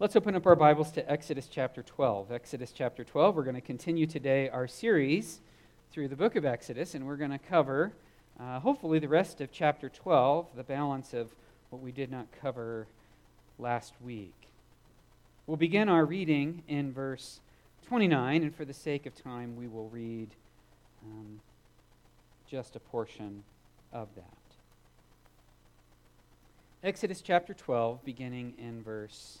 Let's open up our Bibles to Exodus chapter 12. Exodus chapter 12, we're going to continue today our series through the book of Exodus, and we're going to cover, uh, hopefully, the rest of chapter 12, the balance of what we did not cover last week. We'll begin our reading in verse 29, and for the sake of time, we will read um, just a portion of that. Exodus chapter 12, beginning in verse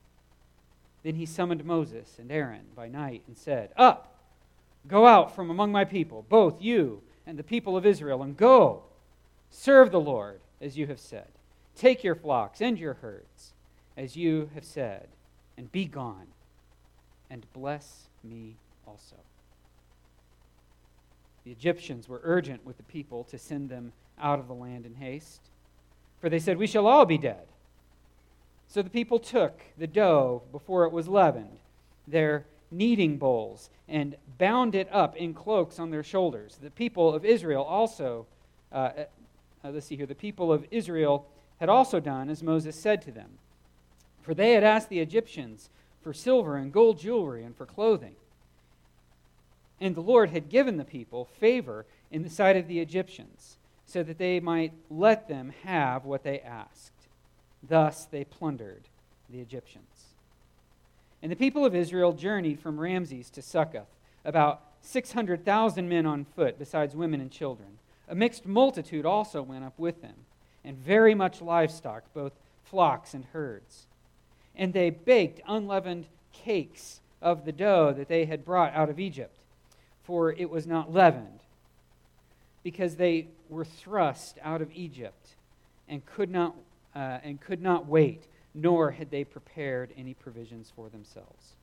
Then he summoned Moses and Aaron by night and said, Up, go out from among my people, both you and the people of Israel, and go, serve the Lord as you have said. Take your flocks and your herds as you have said, and be gone, and bless me also. The Egyptians were urgent with the people to send them out of the land in haste, for they said, We shall all be dead. So the people took the dough before it was leavened, their kneading bowls, and bound it up in cloaks on their shoulders. The people of Israel also, uh, uh, uh, let's see here, the people of Israel had also done as Moses said to them. For they had asked the Egyptians for silver and gold jewelry and for clothing. And the Lord had given the people favor in the sight of the Egyptians, so that they might let them have what they asked. Thus they plundered the Egyptians. And the people of Israel journeyed from Ramses to Succoth, about 600,000 men on foot, besides women and children. A mixed multitude also went up with them, and very much livestock, both flocks and herds. And they baked unleavened cakes of the dough that they had brought out of Egypt, for it was not leavened, because they were thrust out of Egypt and could not uh, and could not wait, nor had they prepared any provisions for themselves.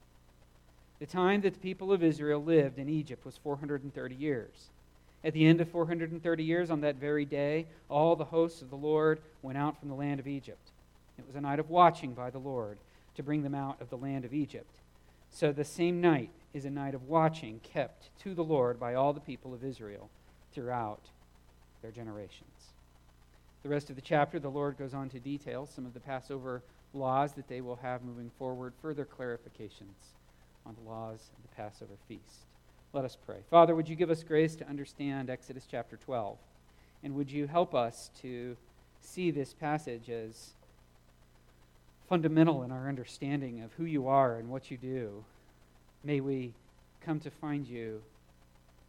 The time that the people of Israel lived in Egypt was 430 years. At the end of 430 years, on that very day, all the hosts of the Lord went out from the land of Egypt. It was a night of watching by the Lord to bring them out of the land of Egypt. So the same night is a night of watching kept to the Lord by all the people of Israel throughout their generations. The rest of the chapter, the Lord goes on to detail some of the Passover laws that they will have moving forward, further clarifications on the laws of the Passover feast. Let us pray. Father, would you give us grace to understand Exodus chapter 12? And would you help us to see this passage as fundamental in our understanding of who you are and what you do? May we come to find you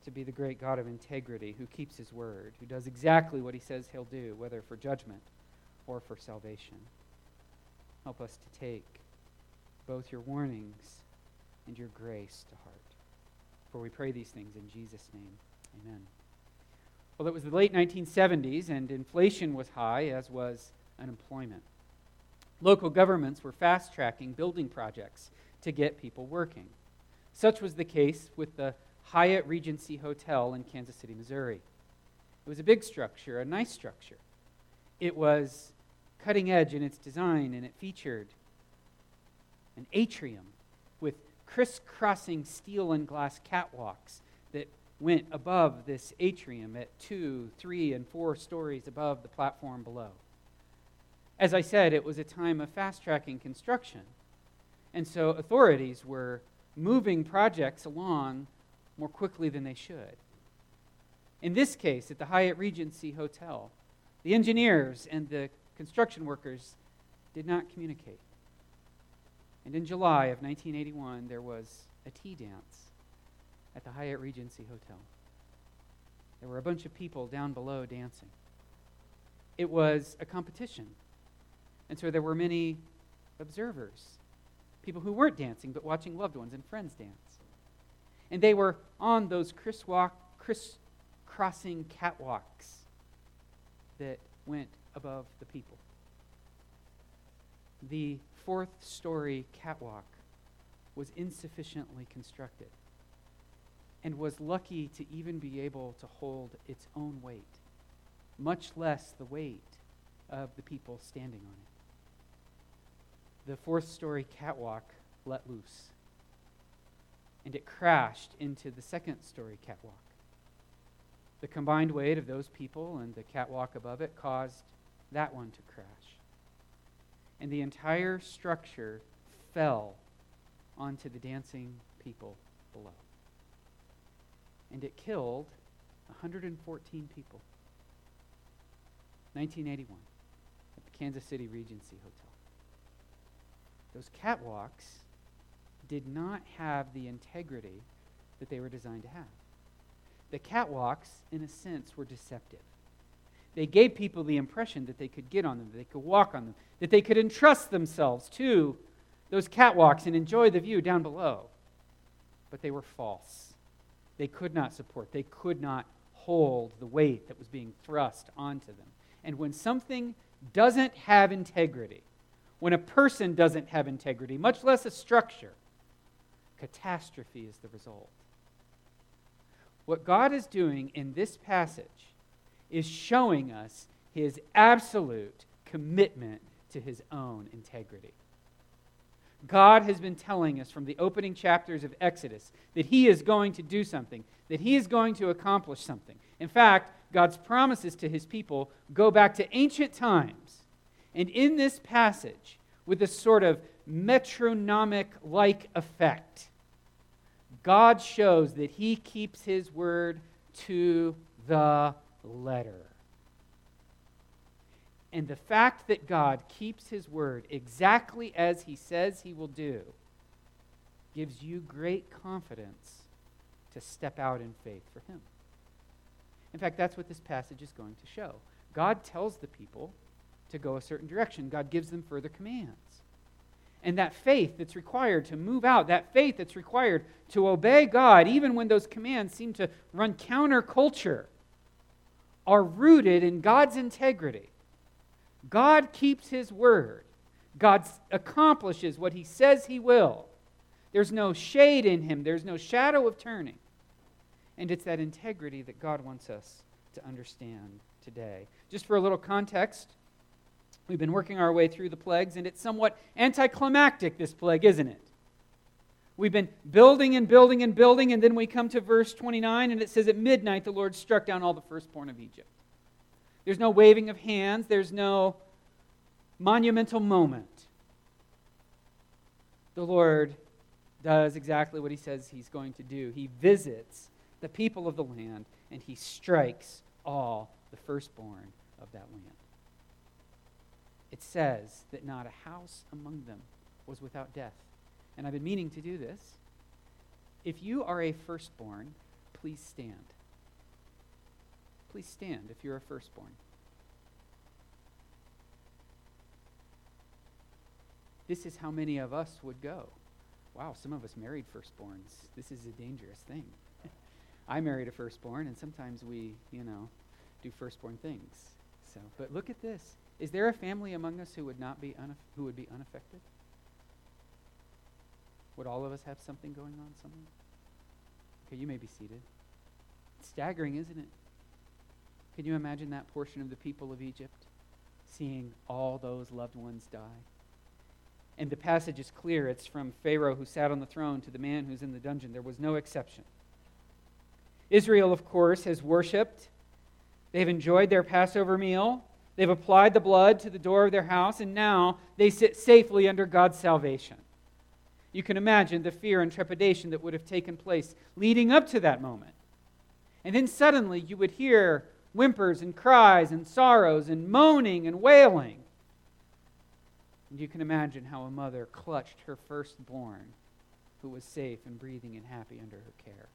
to be the great God of integrity who keeps his word, who does exactly what he says he'll do, whether for judgment or for salvation. Help us to take both your warnings and your grace to heart. For we pray these things in Jesus' name. Amen. Well, it was the late 1970s, and inflation was high, as was unemployment. Local governments were fast tracking building projects to get people working. Such was the case with the Hyatt Regency Hotel in Kansas City, Missouri. It was a big structure, a nice structure. It was cutting edge in its design, and it featured an atrium with crisscrossing steel and glass catwalks that went above this atrium at two, three, and four stories above the platform below. As I said, it was a time of fast tracking construction. And so authorities were moving projects along more quickly than they should. In this case, at the Hyatt Regency Hotel, the engineers and the construction workers did not communicate. And in July of 1981, there was a tea dance at the Hyatt Regency Hotel. There were a bunch of people down below dancing. It was a competition. And so there were many observers, people who weren't dancing but watching loved ones and friends dance. And they were on those crisscrossing catwalks that went above the people. The fourth story catwalk was insufficiently constructed and was lucky to even be able to hold its own weight, much less the weight of the people standing on it. The fourth story catwalk let loose, and it crashed into the second story catwalk. The combined weight of those people and the catwalk above it caused that one to crash. And the entire structure fell onto the dancing people below. And it killed 114 people. 1981 at the Kansas City Regency Hotel. Those catwalks did not have the integrity that they were designed to have. The catwalks, in a sense, were deceptive. They gave people the impression that they could get on them, that they could walk on them, that they could entrust themselves to those catwalks and enjoy the view down below. But they were false. They could not support, they could not hold the weight that was being thrust onto them. And when something doesn't have integrity, when a person doesn't have integrity, much less a structure, catastrophe is the result. What God is doing in this passage is showing us his absolute commitment to his own integrity. God has been telling us from the opening chapters of Exodus that He is going to do something, that He is going to accomplish something. In fact, God's promises to His people go back to ancient times. And in this passage, with a sort of metronomic like effect, God shows that He keeps His word to the letter. And the fact that God keeps his word exactly as he says he will do gives you great confidence to step out in faith for him. In fact, that's what this passage is going to show. God tells the people to go a certain direction, God gives them further commands. And that faith that's required to move out, that faith that's required to obey God, even when those commands seem to run counterculture, are rooted in God's integrity God keeps his word. God accomplishes what he says he will. There's no shade in him, there's no shadow of turning. And it's that integrity that God wants us to understand today. Just for a little context, we've been working our way through the plagues, and it's somewhat anticlimactic, this plague, isn't it? We've been building and building and building, and then we come to verse 29, and it says, At midnight the Lord struck down all the firstborn of Egypt. There's no waving of hands, there's no monumental moment. The Lord does exactly what he says he's going to do. He visits the people of the land and he strikes all the firstborn of that land. It says that not a house among them was without death. And I've been meaning to do this. If you are a firstborn, please stand. Please stand if you're a firstborn. This is how many of us would go. Wow, some of us married firstborns. This is a dangerous thing. I married a firstborn, and sometimes we, you know, do firstborn things. So, but look at this. Is there a family among us who would not be who would be unaffected? Would all of us have something going on somewhere? Okay, you may be seated. It's staggering, isn't it? Can you imagine that portion of the people of Egypt seeing all those loved ones die? And the passage is clear. It's from Pharaoh who sat on the throne to the man who's in the dungeon. There was no exception. Israel, of course, has worshiped. They've enjoyed their Passover meal. They've applied the blood to the door of their house, and now they sit safely under God's salvation. You can imagine the fear and trepidation that would have taken place leading up to that moment. And then suddenly you would hear whimpers and cries and sorrows and moaning and wailing. And you can imagine how a mother clutched her firstborn who was safe and breathing and happy under her care.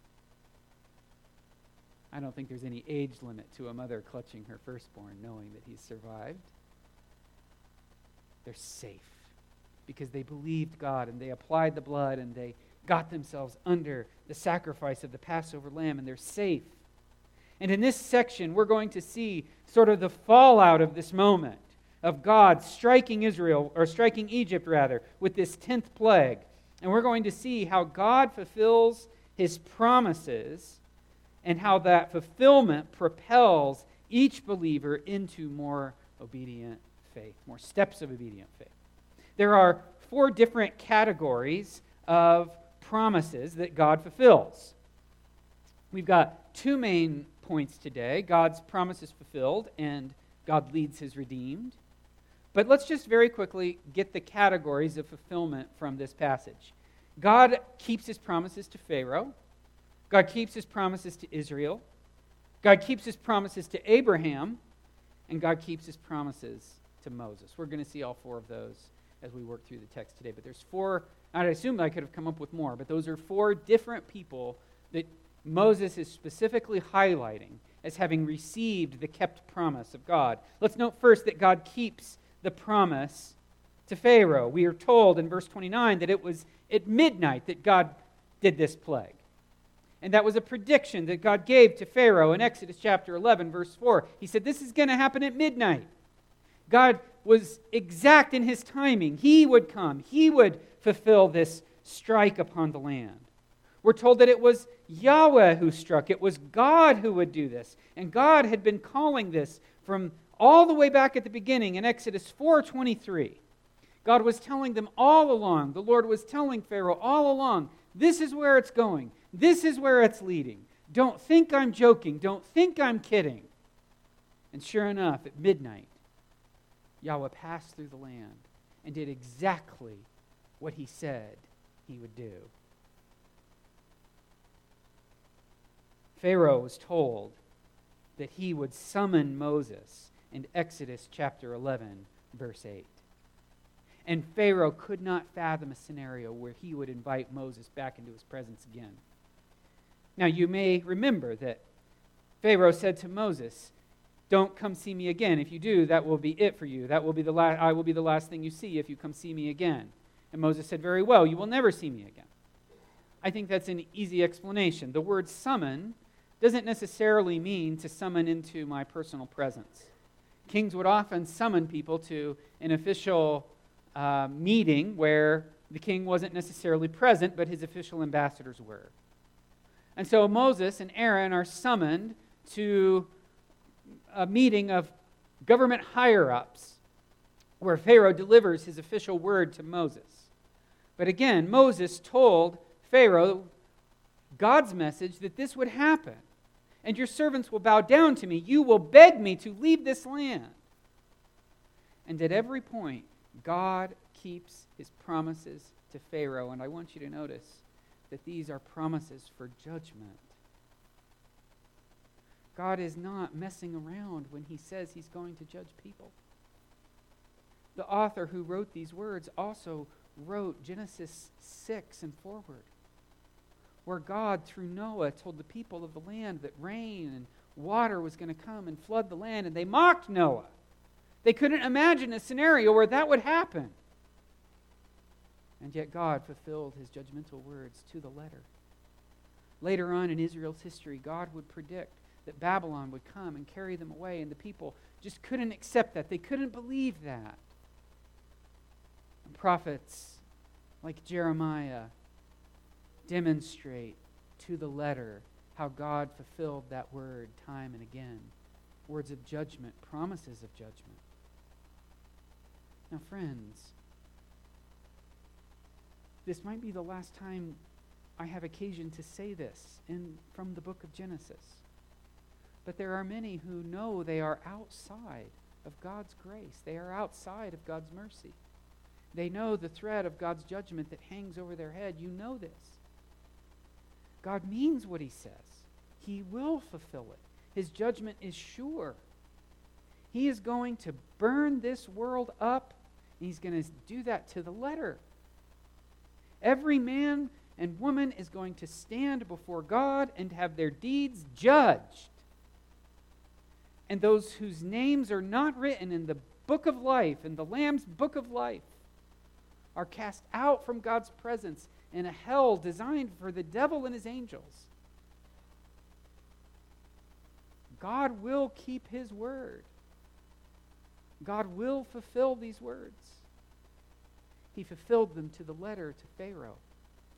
I don't think there's any age limit to a mother clutching her firstborn knowing that he's survived. They're safe because they believed God and they applied the blood and they got themselves under the sacrifice of the Passover lamb and they're safe. And in this section, we're going to see sort of the fallout of this moment of God striking Israel, or striking Egypt rather, with this tenth plague. And we're going to see how God fulfills his promises and how that fulfillment propels each believer into more obedient faith, more steps of obedient faith. There are four different categories of promises that God fulfills. We've got two main points today God's promise is fulfilled, and God leads his redeemed. But let's just very quickly get the categories of fulfillment from this passage. God keeps his promises to Pharaoh, God keeps his promises to Israel, God keeps his promises to Abraham, and God keeps his promises to Moses. We're going to see all four of those as we work through the text today. But there's four, I'd assume I could have come up with more, but those are four different people that Moses is specifically highlighting as having received the kept promise of God. Let's note first that God keeps the promise to Pharaoh. We are told in verse 29 that it was at midnight that God did this plague. And that was a prediction that God gave to Pharaoh in Exodus chapter 11, verse 4. He said, This is going to happen at midnight. God was exact in his timing. He would come, he would fulfill this strike upon the land. We're told that it was Yahweh who struck, it was God who would do this. And God had been calling this from all the way back at the beginning in Exodus 4:23. God was telling them all along. The Lord was telling Pharaoh all along, this is where it's going. This is where it's leading. Don't think I'm joking. Don't think I'm kidding. And sure enough, at midnight, Yahweh passed through the land and did exactly what he said he would do. Pharaoh was told that he would summon Moses in Exodus chapter 11, verse 8. And Pharaoh could not fathom a scenario where he would invite Moses back into his presence again. Now, you may remember that Pharaoh said to Moses, Don't come see me again. If you do, that will be it for you. That will be the la- I will be the last thing you see if you come see me again. And Moses said, Very well, you will never see me again. I think that's an easy explanation. The word summon doesn't necessarily mean to summon into my personal presence. Kings would often summon people to an official uh, meeting where the king wasn't necessarily present, but his official ambassadors were. And so Moses and Aaron are summoned to a meeting of government higher ups where Pharaoh delivers his official word to Moses. But again, Moses told Pharaoh God's message that this would happen. And your servants will bow down to me. You will beg me to leave this land. And at every point, God keeps his promises to Pharaoh. And I want you to notice that these are promises for judgment. God is not messing around when he says he's going to judge people. The author who wrote these words also wrote Genesis 6 and forward, where God, through Noah, told the people of the land that rain and water was going to come and flood the land, and they mocked Noah. They couldn't imagine a scenario where that would happen. And yet God fulfilled his judgmental words to the letter. Later on in Israel's history, God would predict that Babylon would come and carry them away, and the people just couldn't accept that. They couldn't believe that. And prophets like Jeremiah demonstrate to the letter how God fulfilled that word time and again. Words of judgment, promises of judgment. Now, friends, this might be the last time I have occasion to say this in, from the book of Genesis. But there are many who know they are outside of God's grace, they are outside of God's mercy. They know the threat of God's judgment that hangs over their head. You know this. God means what he says, he will fulfill it. His judgment is sure. He is going to burn this world up, he's going to do that to the letter. Every man and woman is going to stand before God and have their deeds judged. And those whose names are not written in the book of life, in the Lamb's book of life, are cast out from God's presence in a hell designed for the devil and his angels. God will keep his word. God will fulfill these words. He fulfilled them to the letter to Pharaoh,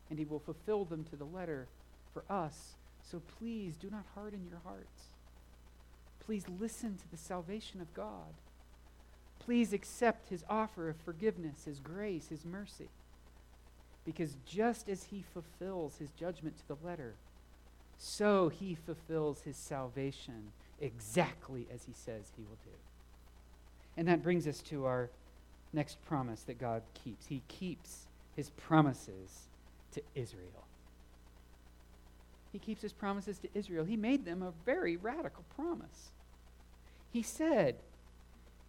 and he will fulfill them to the letter for us. So please do not harden your hearts. Please listen to the salvation of God. Please accept his offer of forgiveness, his grace, his mercy. Because just as he fulfills his judgment to the letter, so he fulfills his salvation exactly as he says he will do. And that brings us to our next promise that God keeps. He keeps his promises to Israel. He keeps his promises to Israel. He made them a very radical promise. He said,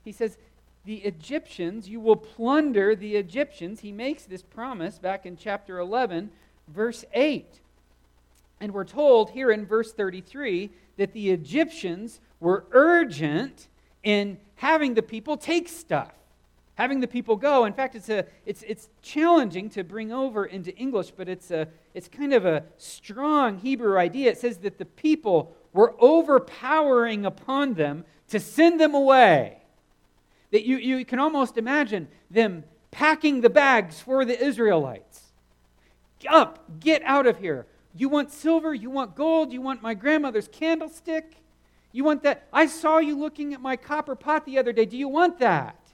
He says, the Egyptians, you will plunder the Egyptians. He makes this promise back in chapter 11, verse 8. And we're told here in verse 33 that the Egyptians were urgent in having the people take stuff, having the people go. In fact, it's, a, it's, it's challenging to bring over into English, but it's, a, it's kind of a strong Hebrew idea. It says that the people were overpowering upon them to send them away. That you, you can almost imagine them packing the bags for the Israelites. Up, get out of here. You want silver? You want gold? You want my grandmother's candlestick? You want that? I saw you looking at my copper pot the other day. Do you want that?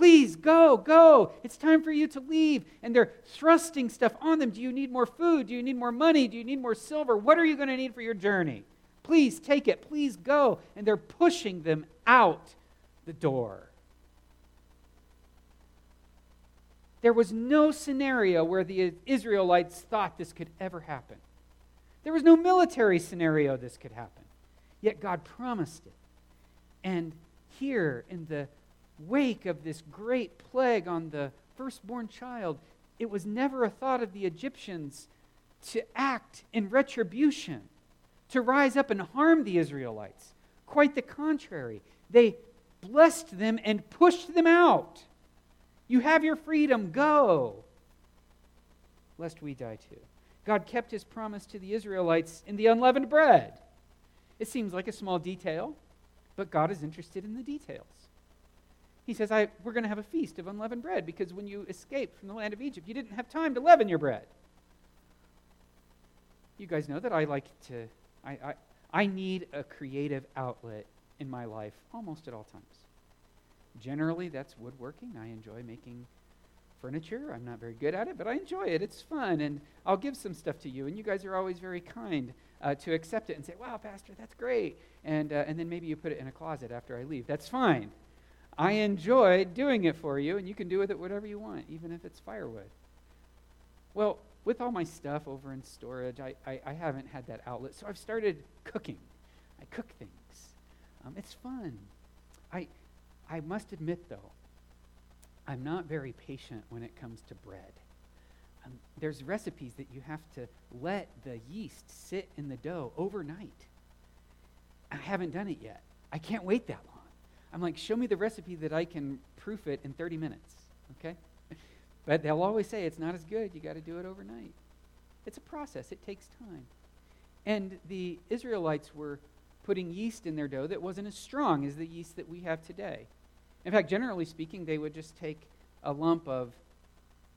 Please go, go. It's time for you to leave. And they're thrusting stuff on them. Do you need more food? Do you need more money? Do you need more silver? What are you going to need for your journey? Please take it. Please go. And they're pushing them out the door. There was no scenario where the Israelites thought this could ever happen. There was no military scenario this could happen. Yet God promised it. And here, in the wake of this great plague on the firstborn child, it was never a thought of the Egyptians to act in retribution, to rise up and harm the Israelites. Quite the contrary. They blessed them and pushed them out. You have your freedom, go, lest we die too. God kept his promise to the Israelites in the unleavened bread. It seems like a small detail, but God is interested in the details. He says, We're going to have a feast of unleavened bread because when you escaped from the land of Egypt, you didn't have time to leaven your bread. You guys know that I like to, I, I, I need a creative outlet in my life almost at all times. Generally, that's woodworking. I enjoy making furniture. I'm not very good at it, but I enjoy it. It's fun, and I'll give some stuff to you. And you guys are always very kind uh, to accept it and say, "Wow, Pastor, that's great." And uh, and then maybe you put it in a closet after I leave. That's fine. I enjoy doing it for you, and you can do with it whatever you want, even if it's firewood. Well, with all my stuff over in storage, I, I, I haven't had that outlet, so I've started cooking. I cook things. Um, it's fun. I, I must admit, though, I'm not very patient when it comes to bread. Um, there's recipes that you have to let the yeast sit in the dough overnight. I haven't done it yet. I can't wait that long. I'm like, show me the recipe that I can proof it in 30 minutes, okay? But they'll always say it's not as good. You got to do it overnight. It's a process, it takes time. And the Israelites were putting yeast in their dough that wasn't as strong as the yeast that we have today. In fact, generally speaking, they would just take a lump of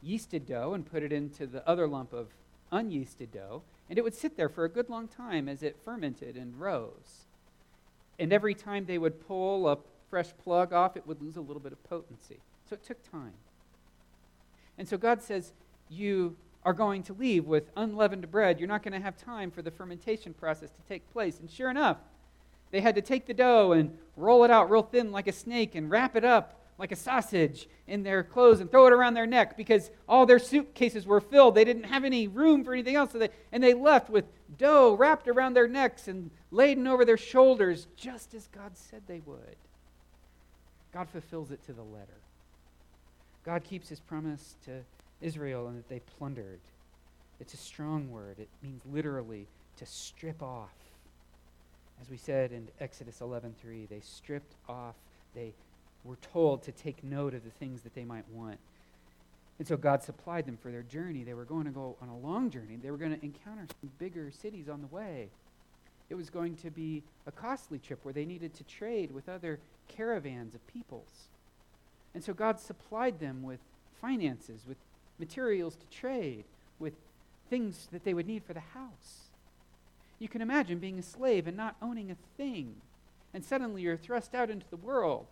yeasted dough and put it into the other lump of unyeasted dough, and it would sit there for a good long time as it fermented and rose. And every time they would pull a fresh plug off, it would lose a little bit of potency. So it took time. And so God says, You are going to leave with unleavened bread. You're not going to have time for the fermentation process to take place. And sure enough, they had to take the dough and roll it out real thin like a snake and wrap it up like a sausage in their clothes and throw it around their neck because all their suitcases were filled. They didn't have any room for anything else. So they, and they left with dough wrapped around their necks and laden over their shoulders, just as God said they would. God fulfills it to the letter. God keeps his promise to Israel and that they plundered. It's a strong word. It means literally to strip off. As we said in Exodus 11:3, they stripped off, they were told to take note of the things that they might want. And so God supplied them for their journey. They were going to go on a long journey. They were going to encounter some bigger cities on the way. It was going to be a costly trip where they needed to trade with other caravans of peoples. And so God supplied them with finances, with materials to trade, with things that they would need for the house. You can imagine being a slave and not owning a thing, and suddenly you're thrust out into the world.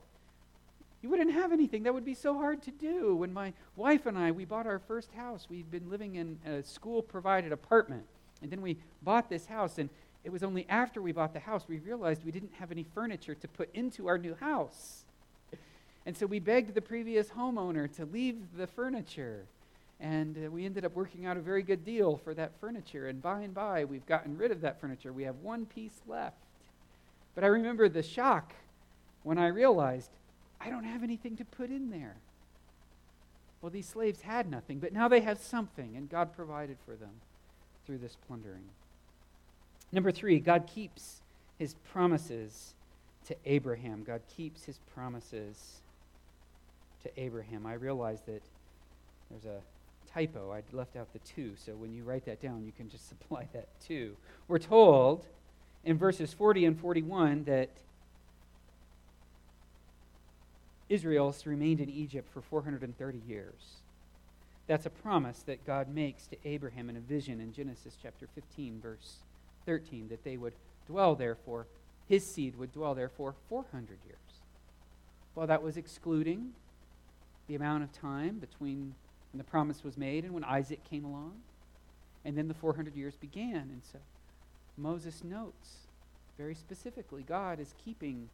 You wouldn't have anything. That would be so hard to do. When my wife and I, we bought our first house, we'd been living in a school provided apartment. And then we bought this house, and it was only after we bought the house we realized we didn't have any furniture to put into our new house. And so we begged the previous homeowner to leave the furniture. And uh, we ended up working out a very good deal for that furniture. And by and by, we've gotten rid of that furniture. We have one piece left. But I remember the shock when I realized I don't have anything to put in there. Well, these slaves had nothing, but now they have something, and God provided for them through this plundering. Number three, God keeps his promises to Abraham. God keeps his promises to Abraham. I realize that there's a typo. I left out the two, so when you write that down, you can just supply that two. We're told in verses 40 and 41 that Israel remained in Egypt for 430 years. That's a promise that God makes to Abraham in a vision in Genesis chapter 15, verse 13, that they would dwell there for, his seed would dwell there for 400 years. Well, that was excluding the amount of time between when the promise was made and when Isaac came along. And then the 400 years began. And so Moses notes very specifically God is keeping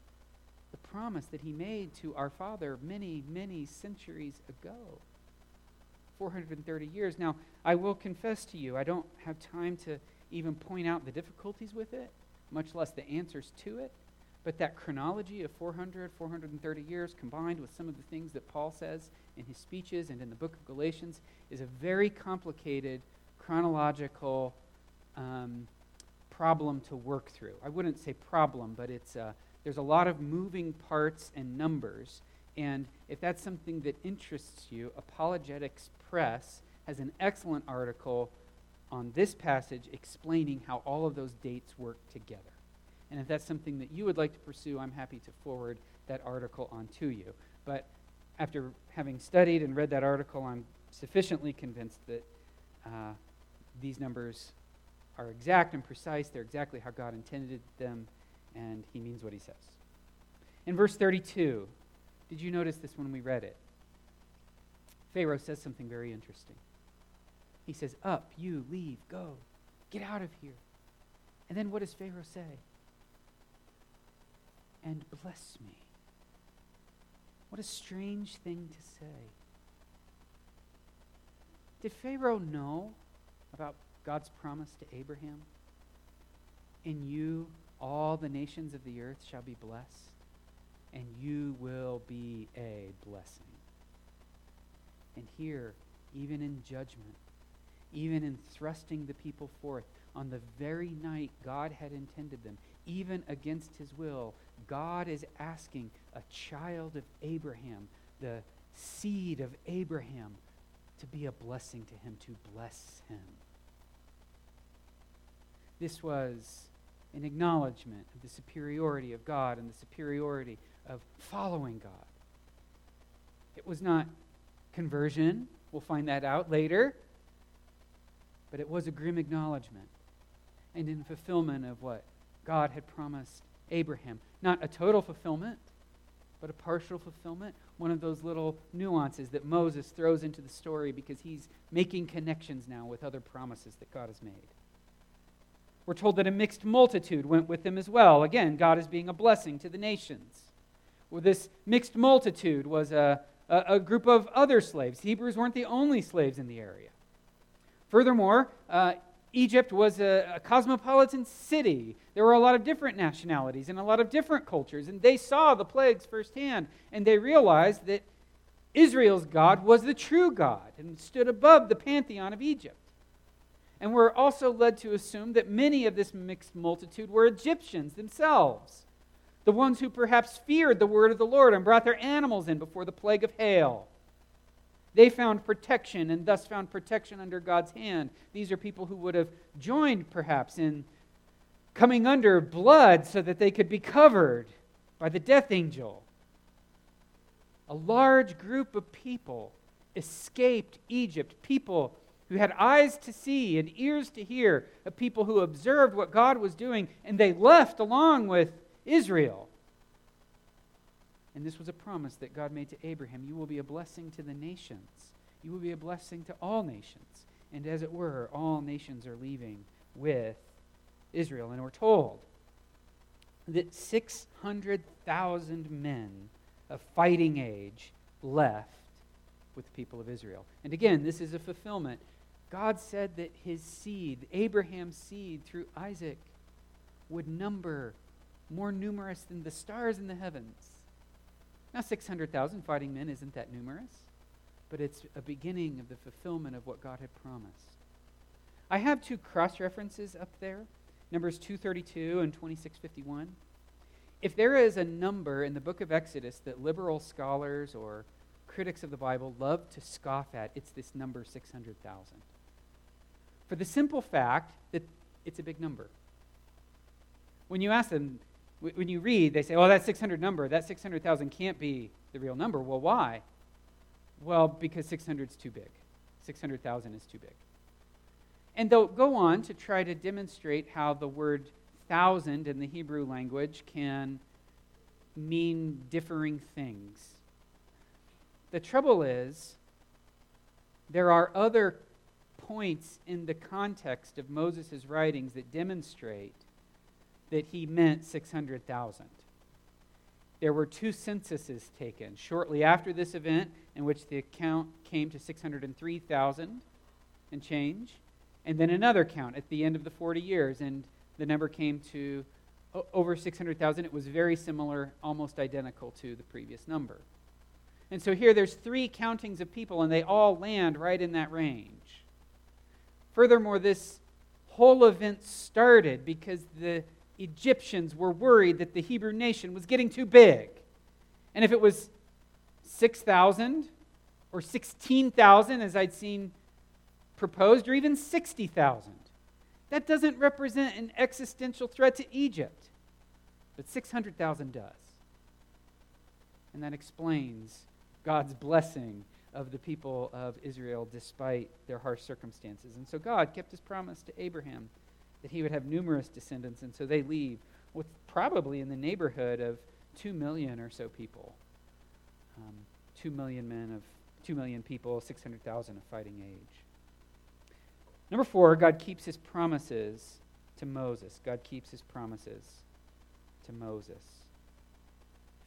the promise that he made to our father many, many centuries ago. 430 years. Now, I will confess to you, I don't have time to even point out the difficulties with it, much less the answers to it. But that chronology of 400, 430 years combined with some of the things that Paul says in his speeches and in the book of Galatians is a very complicated chronological um, problem to work through. I wouldn't say problem, but it's a, there's a lot of moving parts and numbers. And if that's something that interests you, Apologetics Press has an excellent article on this passage explaining how all of those dates work together. And if that's something that you would like to pursue, I'm happy to forward that article on to you. But after having studied and read that article, I'm sufficiently convinced that uh, these numbers are exact and precise. They're exactly how God intended them, and he means what he says. In verse 32, did you notice this when we read it? Pharaoh says something very interesting. He says, Up, you, leave, go, get out of here. And then what does Pharaoh say? And bless me. What a strange thing to say. Did Pharaoh know about God's promise to Abraham? In you, all the nations of the earth shall be blessed, and you will be a blessing. And here, even in judgment, even in thrusting the people forth on the very night God had intended them, even against his will, God is asking a child of Abraham, the seed of Abraham, to be a blessing to him, to bless him. This was an acknowledgement of the superiority of God and the superiority of following God. It was not conversion. We'll find that out later. But it was a grim acknowledgement and in fulfillment of what God had promised Abraham. Not a total fulfillment, but a partial fulfillment. One of those little nuances that Moses throws into the story because he's making connections now with other promises that God has made. We're told that a mixed multitude went with them as well. Again, God is being a blessing to the nations. Well, this mixed multitude was a, a, a group of other slaves. Hebrews weren't the only slaves in the area. Furthermore, uh, Egypt was a, a, cosmopolitan city. There were a lot of different nationalities and a lot of different cultures, and they saw the plagues firsthand, and they realized that Israel's God was the true God and stood above the pantheon of Egypt. And we're also led to assume that many of this mixed multitude were Egyptians themselves, the ones who perhaps feared the word of the Lord and brought their animals in before the plague of hail. They found protection and thus found protection under God's hand. These are people who would have joined, perhaps, in coming under blood so that they could be covered by the death angel. A large group of people escaped Egypt, people who had eyes to see and ears to hear, a people who observed what God was doing, and they left along with Israel. And this was a promise that God made to Abraham You will be a blessing to the nations, you will be a blessing to all nations. And as it were, all nations are leaving with Israel. And we're told that 600,000 men of fighting age left with the people of Israel. And again, this is a fulfillment. God said that his seed, Abraham's seed through Isaac, would number more numerous than the stars in the heavens. Now, 600,000 fighting men isn't that numerous, but it's a beginning of the fulfillment of what God had promised. I have two cross references up there Numbers 232 and 2651. If there is a number in the book of Exodus that liberal scholars or critics of the Bible love to scoff at, it's this number 600,000. For the simple fact that it's a big number. When you ask them, when you read, they say, oh, that 600 number, that 600,000 can't be the real number. Well, why? Well, because 600 is too big. 600,000 is too big. And they'll go on to try to demonstrate how the word thousand in the Hebrew language can mean differing things. The trouble is, there are other points in the context of Moses' writings that demonstrate that he meant 600,000. There were two censuses taken shortly after this event, in which the count came to 603,000 and change, and then another count at the end of the 40 years, and the number came to over 600,000. It was very similar, almost identical to the previous number. And so here there's three countings of people, and they all land right in that range. Furthermore, this whole event started because the Egyptians were worried that the Hebrew nation was getting too big. And if it was 6,000 or 16,000, as I'd seen proposed, or even 60,000, that doesn't represent an existential threat to Egypt, but 600,000 does. And that explains God's blessing of the people of Israel despite their harsh circumstances. And so God kept his promise to Abraham that he would have numerous descendants, and so they leave with probably in the neighborhood of 2 million or so people. Um, 2 million men of 2 million people, 600,000 of fighting age. Number four, God keeps his promises to Moses. God keeps his promises to Moses.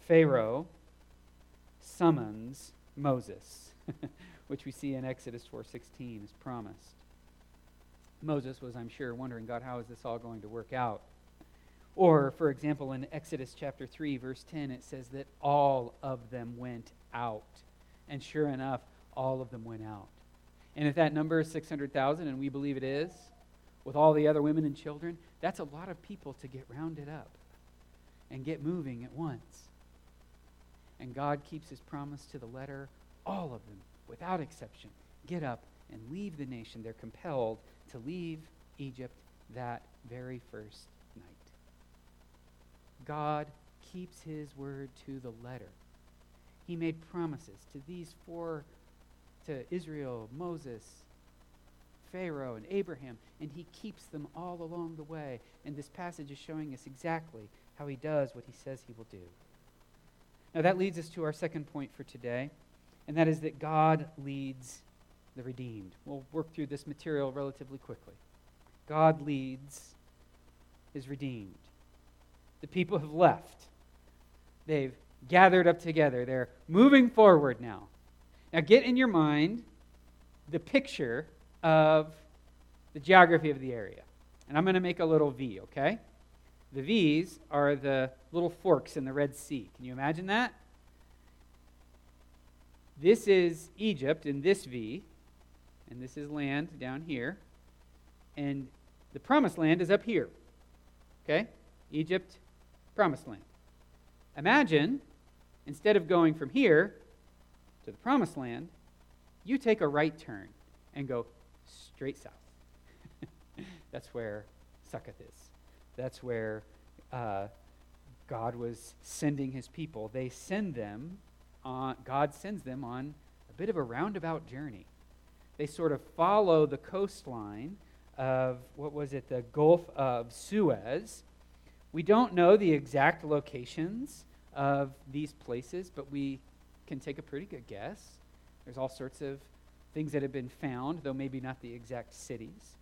Pharaoh summons Moses, which we see in Exodus 4:16 is promised. Moses was, I'm sure, wondering, God, how is this all going to work out? Or, for example, in Exodus chapter 3, verse 10, it says that all of them went out. And sure enough, all of them went out. And if that number is 600,000, and we believe it is, with all the other women and children, that's a lot of people to get rounded up and get moving at once. And God keeps his promise to the letter. All of them, without exception, get up and leave the nation. They're compelled to leave Egypt that very first night. God keeps his word to the letter. He made promises to these four to Israel, Moses, Pharaoh, and Abraham, and he keeps them all along the way. And this passage is showing us exactly how he does what he says he will do. Now, that leads us to our second point for today, and that is that God leads the redeemed. We'll work through this material relatively quickly. God leads his redeemed. The people have left, they've gathered up together, they're moving forward now. Now, get in your mind the picture of the geography of the area. And I'm going to make a little V, okay? The V's are the little forks in the Red Sea. Can you imagine that? This is Egypt in this V, and this is land down here. And the promised land is up here. Okay? Egypt, promised land. Imagine, instead of going from here, to the promised land, you take a right turn and go straight south. That's where Succoth is. That's where uh, God was sending his people. They send them on, God sends them on a bit of a roundabout journey. They sort of follow the coastline of, what was it, the Gulf of Suez. We don't know the exact locations of these places, but we can take a pretty good guess. There's all sorts of things that have been found, though maybe not the exact cities.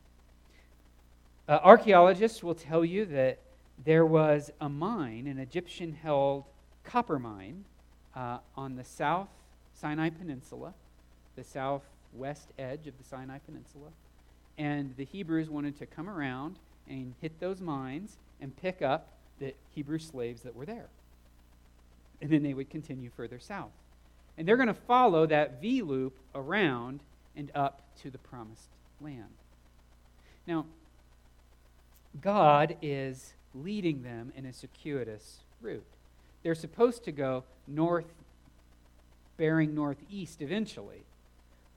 Uh, archaeologists will tell you that there was a mine, an Egyptian held copper mine, uh, on the South Sinai Peninsula, the southwest edge of the Sinai Peninsula. And the Hebrews wanted to come around and hit those mines and pick up the Hebrew slaves that were there. And then they would continue further south. And they're going to follow that V loop around and up to the promised land. Now, God is leading them in a circuitous route. They're supposed to go north, bearing northeast eventually,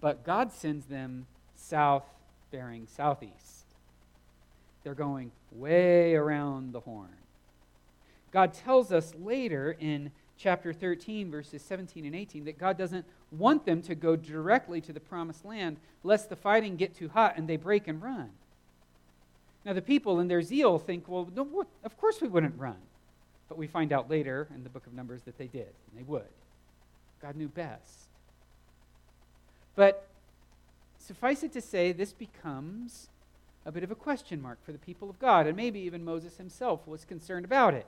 but God sends them south, bearing southeast. They're going way around the horn. God tells us later in chapter 13, verses 17 and 18, that God doesn't want them to go directly to the promised land, lest the fighting get too hot and they break and run. Now, the people in their zeal think, well, no, of course we wouldn't run. But we find out later in the book of Numbers that they did, and they would. God knew best. But suffice it to say, this becomes a bit of a question mark for the people of God, and maybe even Moses himself was concerned about it.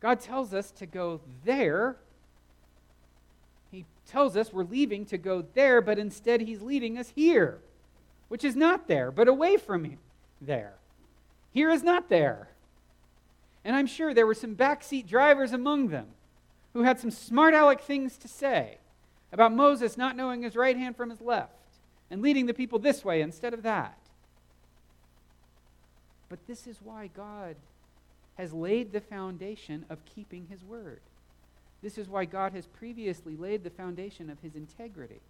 God tells us to go there. He tells us we're leaving to go there, but instead he's leading us here, which is not there, but away from him there. Here is not there. And I'm sure there were some backseat drivers among them who had some smart aleck things to say about Moses not knowing his right hand from his left and leading the people this way instead of that. But this is why God has laid the foundation of keeping his word. This is why God has previously laid the foundation of his integrity.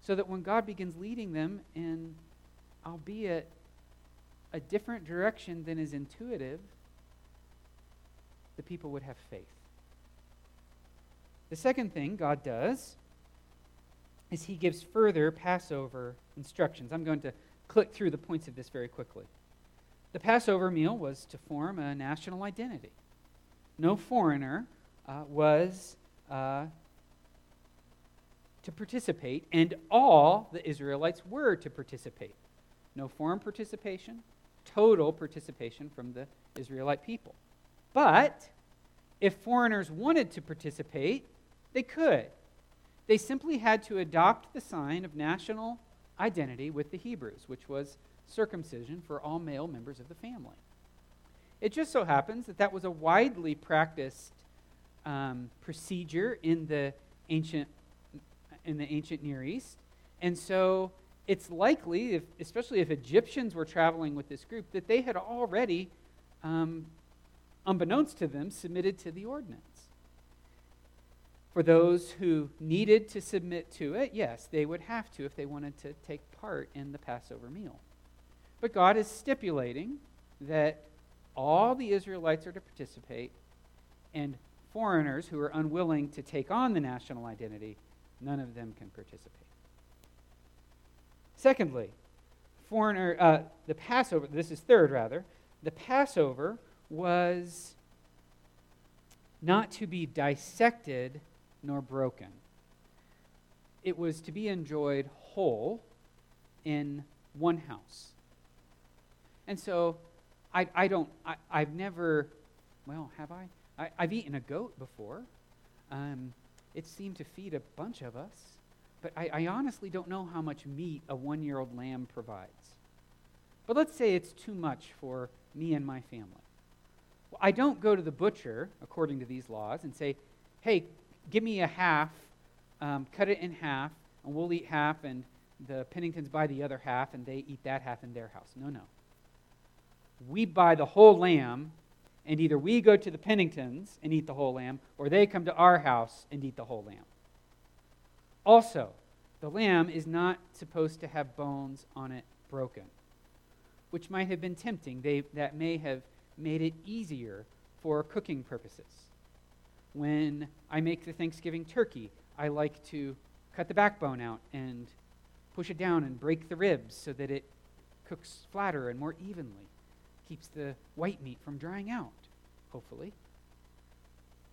So that when God begins leading them in, albeit a different direction than is intuitive, the people would have faith. The second thing God does is he gives further Passover instructions. I'm going to click through the points of this very quickly. The Passover meal was to form a national identity. No foreigner uh, was uh, to participate, and all the Israelites were to participate. No foreign participation, total participation from the Israelite people. But if foreigners wanted to participate, they could. They simply had to adopt the sign of national identity with the Hebrews, which was circumcision for all male members of the family. It just so happens that that was a widely practiced um, procedure in the ancient in the ancient Near East, and so it's likely, if, especially if Egyptians were traveling with this group, that they had already, um, unbeknownst to them, submitted to the ordinance. For those who needed to submit to it, yes, they would have to if they wanted to take part in the Passover meal. But God is stipulating that all the Israelites are to participate, and foreigners who are unwilling to take on the national identity, none of them can participate. Secondly, foreigner, uh, the Passover, this is third rather, the Passover was not to be dissected nor broken. It was to be enjoyed whole in one house. And so I, I don't, I, I've never, well, have I? I have eaten a goat before. Um, it seemed to feed a bunch of us. But I, I honestly don't know how much meat a one year old lamb provides. But let's say it's too much for me and my family. Well, I don't go to the butcher, according to these laws, and say, hey, give me a half, um, cut it in half, and we'll eat half, and the Penningtons buy the other half, and they eat that half in their house. No, no. We buy the whole lamb, and either we go to the Penningtons and eat the whole lamb, or they come to our house and eat the whole lamb. Also, the lamb is not supposed to have bones on it broken, which might have been tempting. They, that may have made it easier for cooking purposes. When I make the Thanksgiving turkey, I like to cut the backbone out and push it down and break the ribs so that it cooks flatter and more evenly. Keeps the white meat from drying out, hopefully.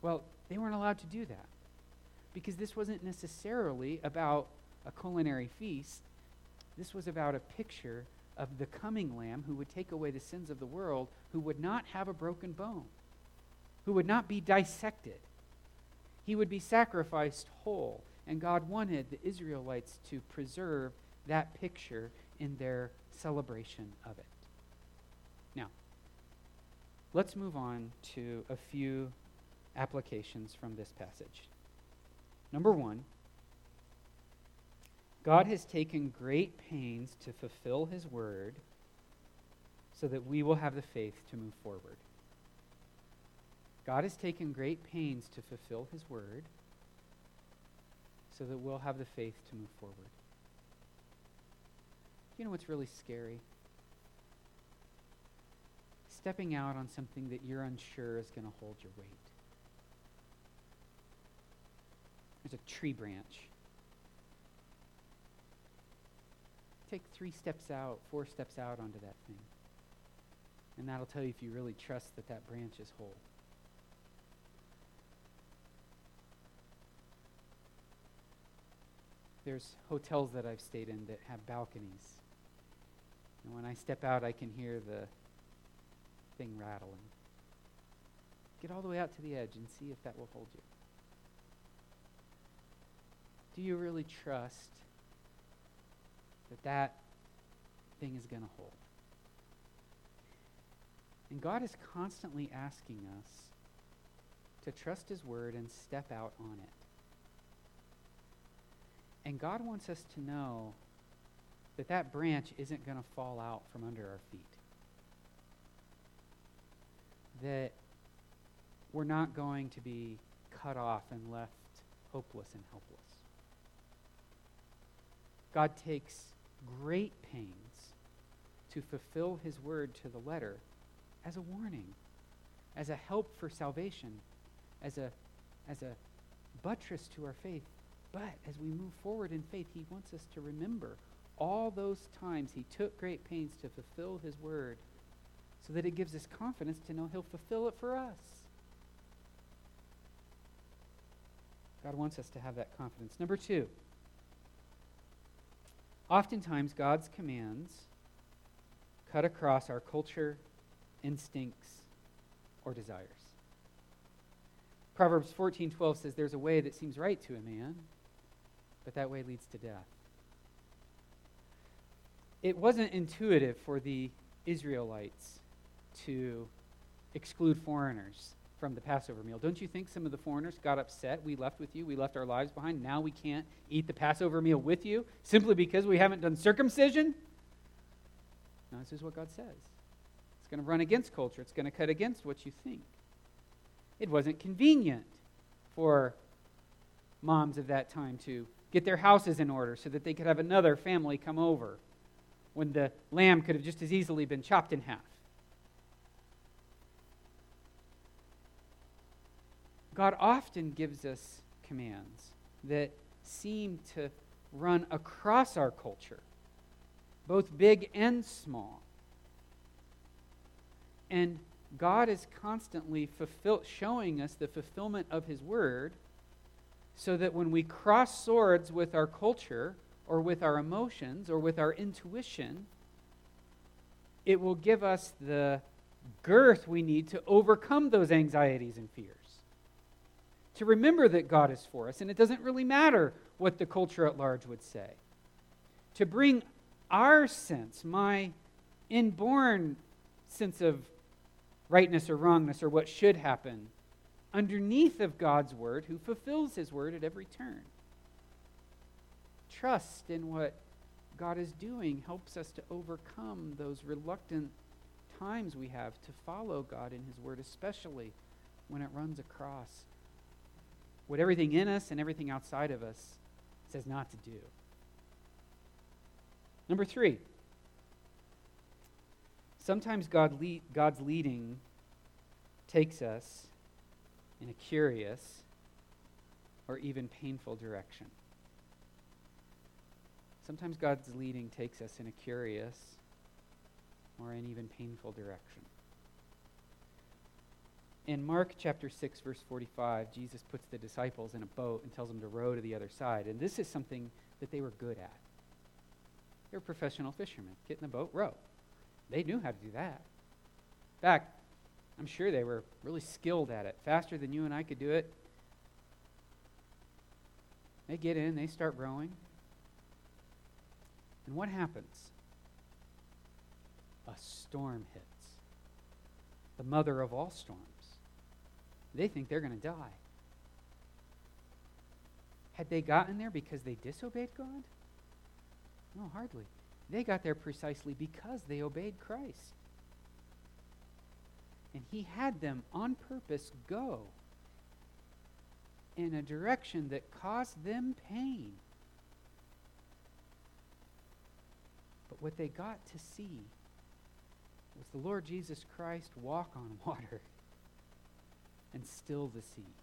Well, they weren't allowed to do that because this wasn't necessarily about a culinary feast. This was about a picture of the coming Lamb who would take away the sins of the world, who would not have a broken bone, who would not be dissected. He would be sacrificed whole. And God wanted the Israelites to preserve that picture in their celebration of it. Now, let's move on to a few applications from this passage. Number one, God has taken great pains to fulfill his word so that we will have the faith to move forward. God has taken great pains to fulfill his word so that we'll have the faith to move forward. You know what's really scary? Stepping out on something that you're unsure is going to hold your weight. There's a tree branch. Take three steps out, four steps out onto that thing. And that'll tell you if you really trust that that branch is whole. There's hotels that I've stayed in that have balconies. And when I step out, I can hear the thing rattling. Get all the way out to the edge and see if that will hold you. Do you really trust that that thing is going to hold? And God is constantly asking us to trust His word and step out on it. And God wants us to know that that branch isn't going to fall out from under our feet. That we're not going to be cut off and left hopeless and helpless. God takes great pains to fulfill his word to the letter as a warning, as a help for salvation, as a, as a buttress to our faith. But as we move forward in faith, he wants us to remember all those times he took great pains to fulfill his word so that it gives us confidence to know he'll fulfill it for us. God wants us to have that confidence. Number two, oftentimes God's commands cut across our culture, instincts, or desires. Proverbs 14:12 says there's a way that seems right to a man, but that way leads to death. It wasn't intuitive for the Israelites to exclude foreigners from the Passover meal. Don't you think some of the foreigners got upset? We left with you, we left our lives behind. Now we can't eat the Passover meal with you simply because we haven't done circumcision? No, this is what God says. It's going to run against culture, it's going to cut against what you think. It wasn't convenient for moms of that time to get their houses in order so that they could have another family come over when the lamb could have just as easily been chopped in half. God often gives us commands that seem to run across our culture, both big and small. And God is constantly fulfill- showing us the fulfillment of His Word so that when we cross swords with our culture or with our emotions or with our intuition, it will give us the girth we need to overcome those anxieties and fears. To remember that God is for us, and it doesn't really matter what the culture at large would say. To bring our sense, my inborn sense of rightness or wrongness or what should happen, underneath of God's word, who fulfills his word at every turn. Trust in what God is doing helps us to overcome those reluctant times we have to follow God in his word, especially when it runs across what everything in us and everything outside of us says not to do. Number three, sometimes God lead, God's leading takes us in a curious or even painful direction. Sometimes God's leading takes us in a curious or an even painful direction. In Mark chapter 6, verse 45, Jesus puts the disciples in a boat and tells them to row to the other side. And this is something that they were good at. They were professional fishermen. Get in the boat, row. They knew how to do that. In fact, I'm sure they were really skilled at it, faster than you and I could do it. They get in, they start rowing. And what happens? A storm hits. The mother of all storms. They think they're going to die. Had they gotten there because they disobeyed God? No, hardly. They got there precisely because they obeyed Christ. And He had them on purpose go in a direction that caused them pain. But what they got to see was the Lord Jesus Christ walk on water and still the sea.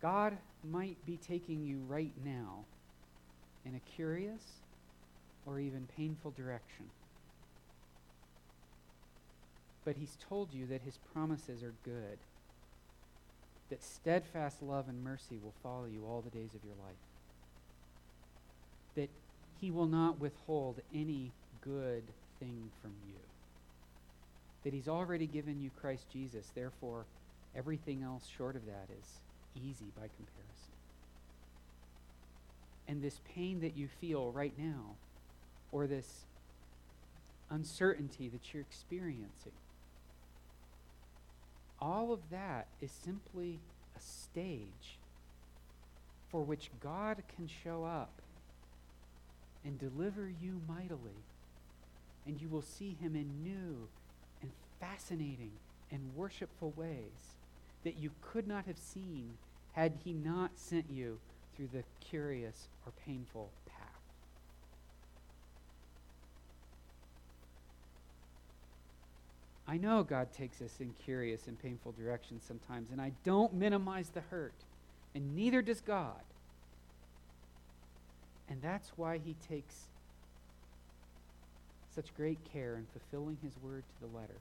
God might be taking you right now in a curious or even painful direction. But He's told you that His promises are good, that steadfast love and mercy will follow you all the days of your life, that He will not withhold any good thing from you that he's already given you Christ Jesus. Therefore, everything else short of that is easy by comparison. And this pain that you feel right now, or this uncertainty that you're experiencing, all of that is simply a stage for which God can show up and deliver you mightily. And you will see him in new and fascinating and worshipful ways that you could not have seen had he not sent you through the curious or painful I know God takes us in curious and painful directions sometimes, and I don't minimize the hurt, and neither does God. And that's why he takes such great care in fulfilling his word to the letter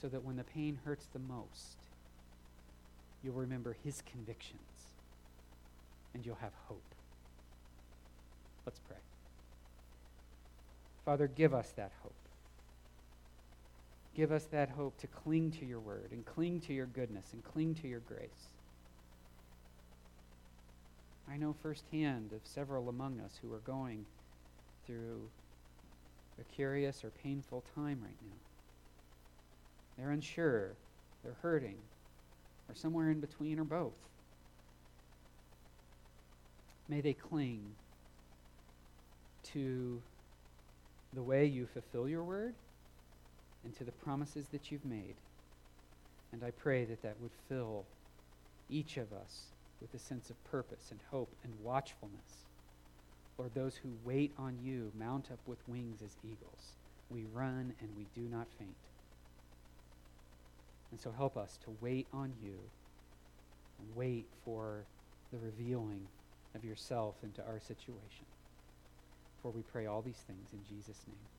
so that when the pain hurts the most, you'll remember his convictions and you'll have hope. Let's pray. Father, give us that hope. Give us that hope to cling to your word and cling to your goodness and cling to your grace. I know firsthand of several among us who are going through a curious or painful time right now. They're unsure. They're hurting. Or somewhere in between, or both. May they cling to the way you fulfill your word and to the promises that you've made. And I pray that that would fill each of us with a sense of purpose and hope and watchfulness. Lord, those who wait on you mount up with wings as eagles. We run and we do not faint. And so help us to wait on you and wait for the revealing of yourself into our situation. For we pray all these things in Jesus' name.